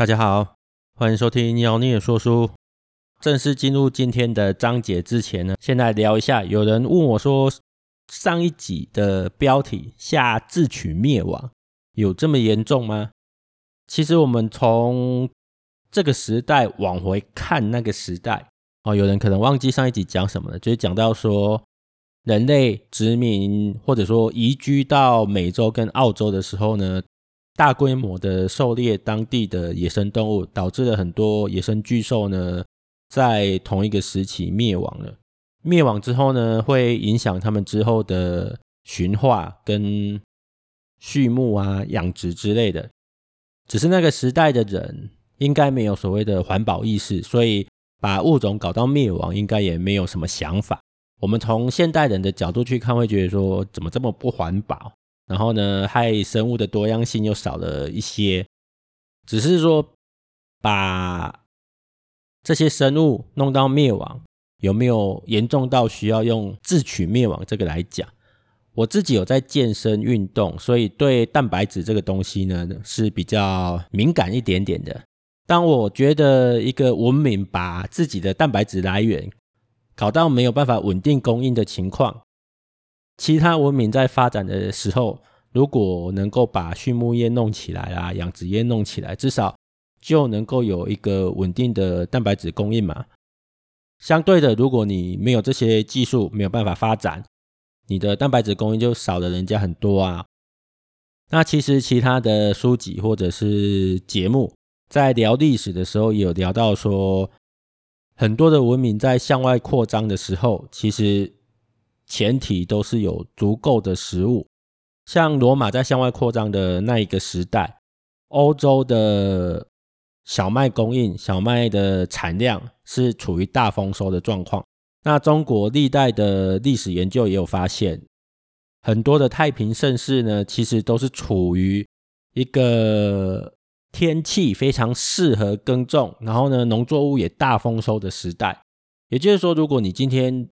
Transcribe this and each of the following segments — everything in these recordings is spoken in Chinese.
大家好，欢迎收听妖孽说书。正式进入今天的章节之前呢，先来聊一下。有人问我说，上一集的标题下自取灭亡，有这么严重吗？其实我们从这个时代往回看那个时代哦，有人可能忘记上一集讲什么了，就是讲到说人类殖民或者说移居到美洲跟澳洲的时候呢。大规模的狩猎当地的野生动物，导致了很多野生巨兽呢，在同一个时期灭亡了。灭亡之后呢，会影响他们之后的驯化跟畜牧啊、养殖之类的。只是那个时代的人应该没有所谓的环保意识，所以把物种搞到灭亡，应该也没有什么想法。我们从现代人的角度去看，会觉得说，怎么这么不环保？然后呢，害生物的多样性又少了一些，只是说把这些生物弄到灭亡，有没有严重到需要用自取灭亡这个来讲？我自己有在健身运动，所以对蛋白质这个东西呢是比较敏感一点点的。当我觉得一个文明把自己的蛋白质来源搞到没有办法稳定供应的情况。其他文明在发展的时候，如果能够把畜牧业弄起来啊，养殖业弄起来，至少就能够有一个稳定的蛋白质供应嘛。相对的，如果你没有这些技术，没有办法发展，你的蛋白质供应就少了人家很多啊。那其实其他的书籍或者是节目，在聊历史的时候，有聊到说，很多的文明在向外扩张的时候，其实。前提都是有足够的食物，像罗马在向外扩张的那一个时代，欧洲的小麦供应、小麦的产量是处于大丰收的状况。那中国历代的历史研究也有发现，很多的太平盛世呢，其实都是处于一个天气非常适合耕种，然后呢，农作物也大丰收的时代。也就是说，如果你今天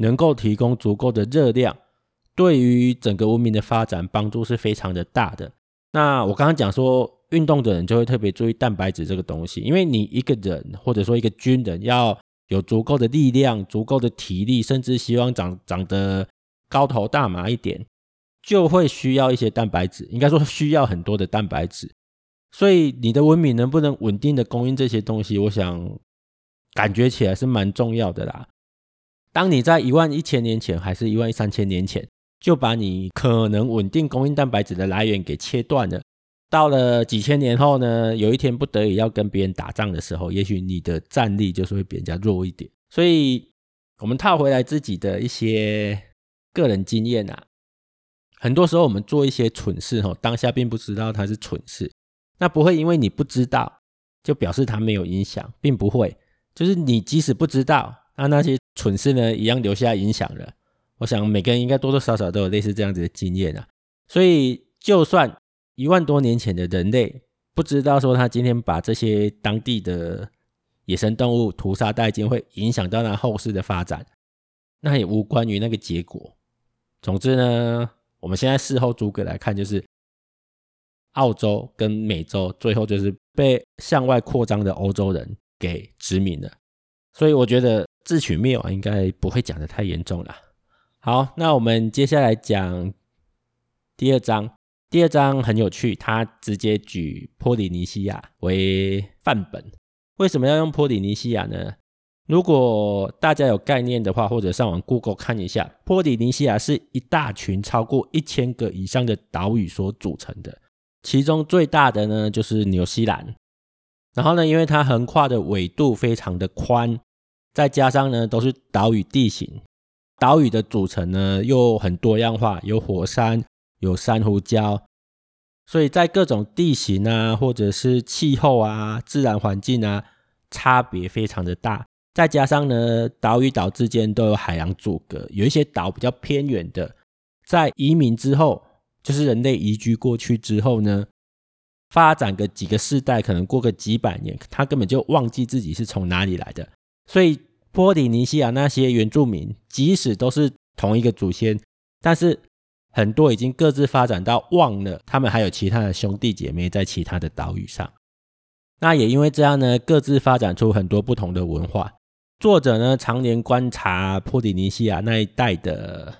能够提供足够的热量，对于整个文明的发展帮助是非常的大的。那我刚刚讲说，运动的人就会特别注意蛋白质这个东西，因为你一个人或者说一个军人要有足够的力量、足够的体力，甚至希望长长得高头大马一点，就会需要一些蛋白质，应该说需要很多的蛋白质。所以你的文明能不能稳定的供应这些东西，我想感觉起来是蛮重要的啦。当你在一万一千年前，还是一万三千年前，就把你可能稳定供应蛋白质的来源给切断了，到了几千年后呢，有一天不得已要跟别人打仗的时候，也许你的战力就是会比人家弱一点。所以，我们套回来自己的一些个人经验啊，很多时候我们做一些蠢事，吼，当下并不知道它是蠢事，那不会因为你不知道就表示它没有影响，并不会，就是你即使不知道。那那些蠢事呢，一样留下影响了。我想每个人应该多多少少都有类似这样子的经验啊。所以，就算一万多年前的人类不知道说他今天把这些当地的野生动物屠杀殆尽，会影响到他后世的发展，那也无关于那个结果。总之呢，我们现在事后诸葛来看，就是澳洲跟美洲最后就是被向外扩张的欧洲人给殖民了。所以，我觉得。自取灭亡应该不会讲的太严重了。好，那我们接下来讲第二章。第二章很有趣，他直接举波利尼西亚为范本。为什么要用波利尼西亚呢？如果大家有概念的话，或者上网 Google 看一下，波利尼西亚是一大群超过一千个以上的岛屿所组成的。其中最大的呢就是纽西兰。然后呢，因为它横跨的纬度非常的宽。再加上呢，都是岛屿地形，岛屿的组成呢又很多样化，有火山，有珊瑚礁，所以在各种地形啊，或者是气候啊、自然环境啊，差别非常的大。再加上呢，岛与岛之间都有海洋阻隔，有一些岛比较偏远的，在移民之后，就是人类移居过去之后呢，发展个几个世代，可能过个几百年，他根本就忘记自己是从哪里来的。所以，波利尼西亚那些原住民，即使都是同一个祖先，但是很多已经各自发展到忘了他们还有其他的兄弟姐妹在其他的岛屿上。那也因为这样呢，各自发展出很多不同的文化。作者呢，常年观察波利尼西亚那一带的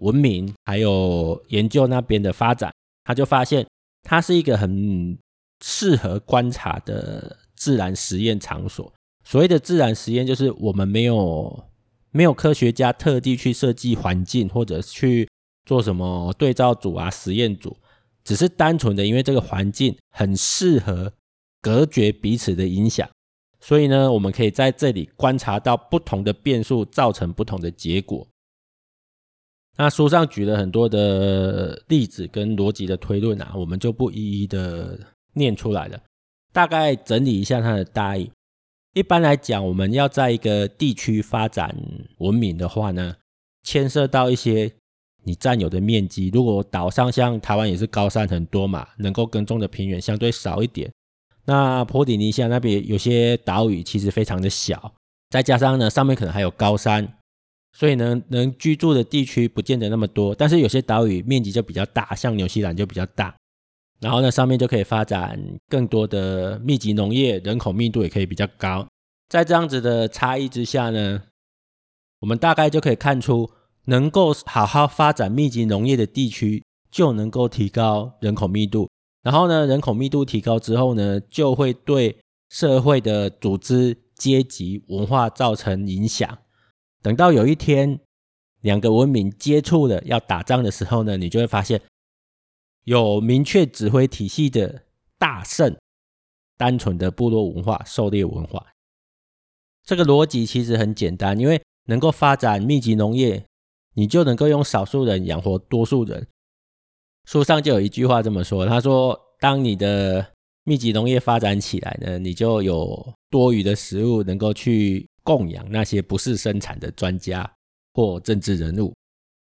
文明，还有研究那边的发展，他就发现它是一个很适合观察的自然实验场所。所谓的自然实验，就是我们没有没有科学家特地去设计环境，或者去做什么对照组啊、实验组，只是单纯的因为这个环境很适合隔绝彼此的影响。所以呢，我们可以在这里观察到不同的变数造成不同的结果。那书上举了很多的例子跟逻辑的推论啊，我们就不一一的念出来了。大概整理一下它的大意。一般来讲，我们要在一个地区发展文明的话呢，牵涉到一些你占有的面积。如果岛上像台湾也是高山很多嘛，能够耕种的平原相对少一点。那波利尼西亚那边有些岛屿其实非常的小，再加上呢，上面可能还有高山，所以呢，能居住的地区不见得那么多。但是有些岛屿面积就比较大，像纽西兰就比较大，然后呢，上面就可以发展更多的密集农业，人口密度也可以比较高。在这样子的差异之下呢，我们大概就可以看出，能够好好发展密集农业的地区，就能够提高人口密度。然后呢，人口密度提高之后呢，就会对社会的组织、阶级、文化造成影响。等到有一天两个文明接触了要打仗的时候呢，你就会发现有明确指挥体系的大圣单纯的部落文化、狩猎文化。这个逻辑其实很简单，因为能够发展密集农业，你就能够用少数人养活多数人。书上就有一句话这么说，他说：“当你的密集农业发展起来呢，你就有多余的食物能够去供养那些不是生产的专家或政治人物。”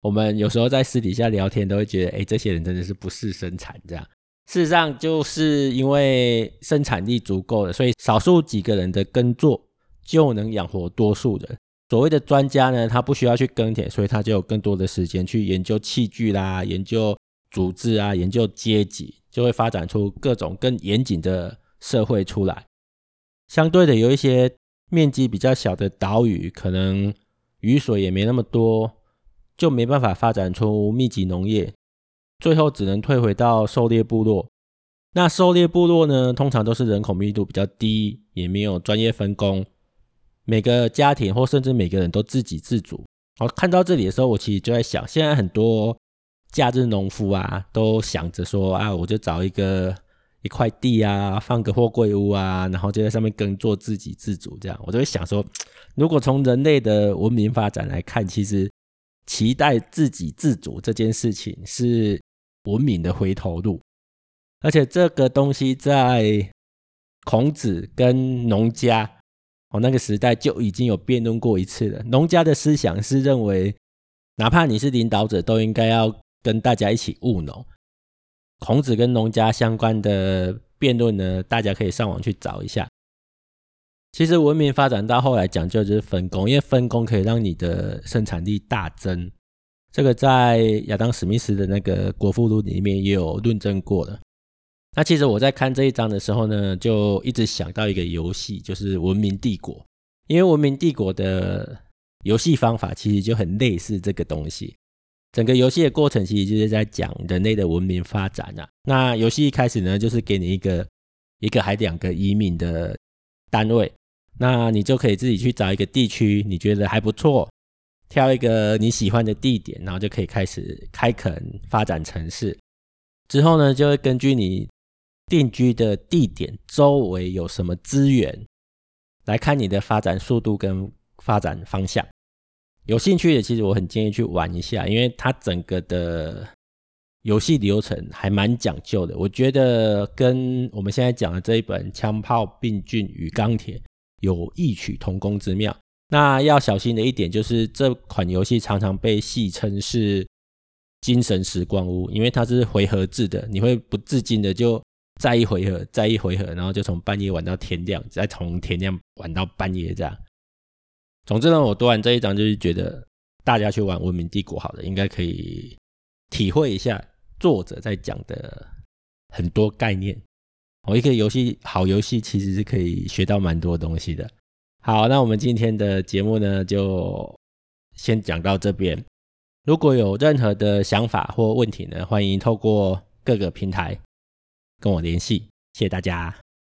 我们有时候在私底下聊天都会觉得，哎，这些人真的是不是生产这样。事实上，就是因为生产力足够了，所以少数几个人的耕作就能养活多数人。所谓的专家呢，他不需要去耕田，所以他就有更多的时间去研究器具啦，研究。组织啊，研究阶级，就会发展出各种更严谨的社会出来。相对的，有一些面积比较小的岛屿，可能雨水也没那么多，就没办法发展出密集农业，最后只能退回到狩猎部落。那狩猎部落呢，通常都是人口密度比较低，也没有专业分工，每个家庭或甚至每个人都自给自足。我看到这里的时候，我其实就在想，现在很多。假日农夫啊，都想着说啊，我就找一个一块地啊，放个货柜屋啊，然后就在上面耕作，自给自足这样。我就会想说，如果从人类的文明发展来看，其实期待自给自足这件事情是文明的回头路，而且这个东西在孔子跟农家哦那个时代就已经有辩论过一次了。农家的思想是认为，哪怕你是领导者，都应该要。跟大家一起务农，孔子跟农家相关的辩论呢，大家可以上网去找一下。其实文明发展到后来讲究就是分工，因为分工可以让你的生产力大增。这个在亚当·史密斯的那个《国富论》里面也有论证过的。那其实我在看这一章的时候呢，就一直想到一个游戏，就是《文明帝国》，因为《文明帝国》的游戏方法其实就很类似这个东西。整个游戏的过程其实就是在讲人类的文明发展啊。那游戏一开始呢，就是给你一个一个还两个移民的单位，那你就可以自己去找一个地区，你觉得还不错，挑一个你喜欢的地点，然后就可以开始开垦发展城市。之后呢，就会根据你定居的地点周围有什么资源，来看你的发展速度跟发展方向。有兴趣的，其实我很建议去玩一下，因为它整个的游戏流程还蛮讲究的。我觉得跟我们现在讲的这一本《枪炮、病菌与钢铁》有异曲同工之妙。那要小心的一点就是，这款游戏常常被戏称是“精神时光屋”，因为它是回合制的，你会不自禁的就再一回合，再一回合，然后就从半夜玩到天亮，再从天亮玩到半夜这样。总之呢，我读完这一章就是觉得大家去玩《文明帝国》好了，应该可以体会一下作者在讲的很多概念。哦，一个游戏好游戏其实是可以学到蛮多东西的。好，那我们今天的节目呢，就先讲到这边。如果有任何的想法或问题呢，欢迎透过各个平台跟我联系。谢谢大家。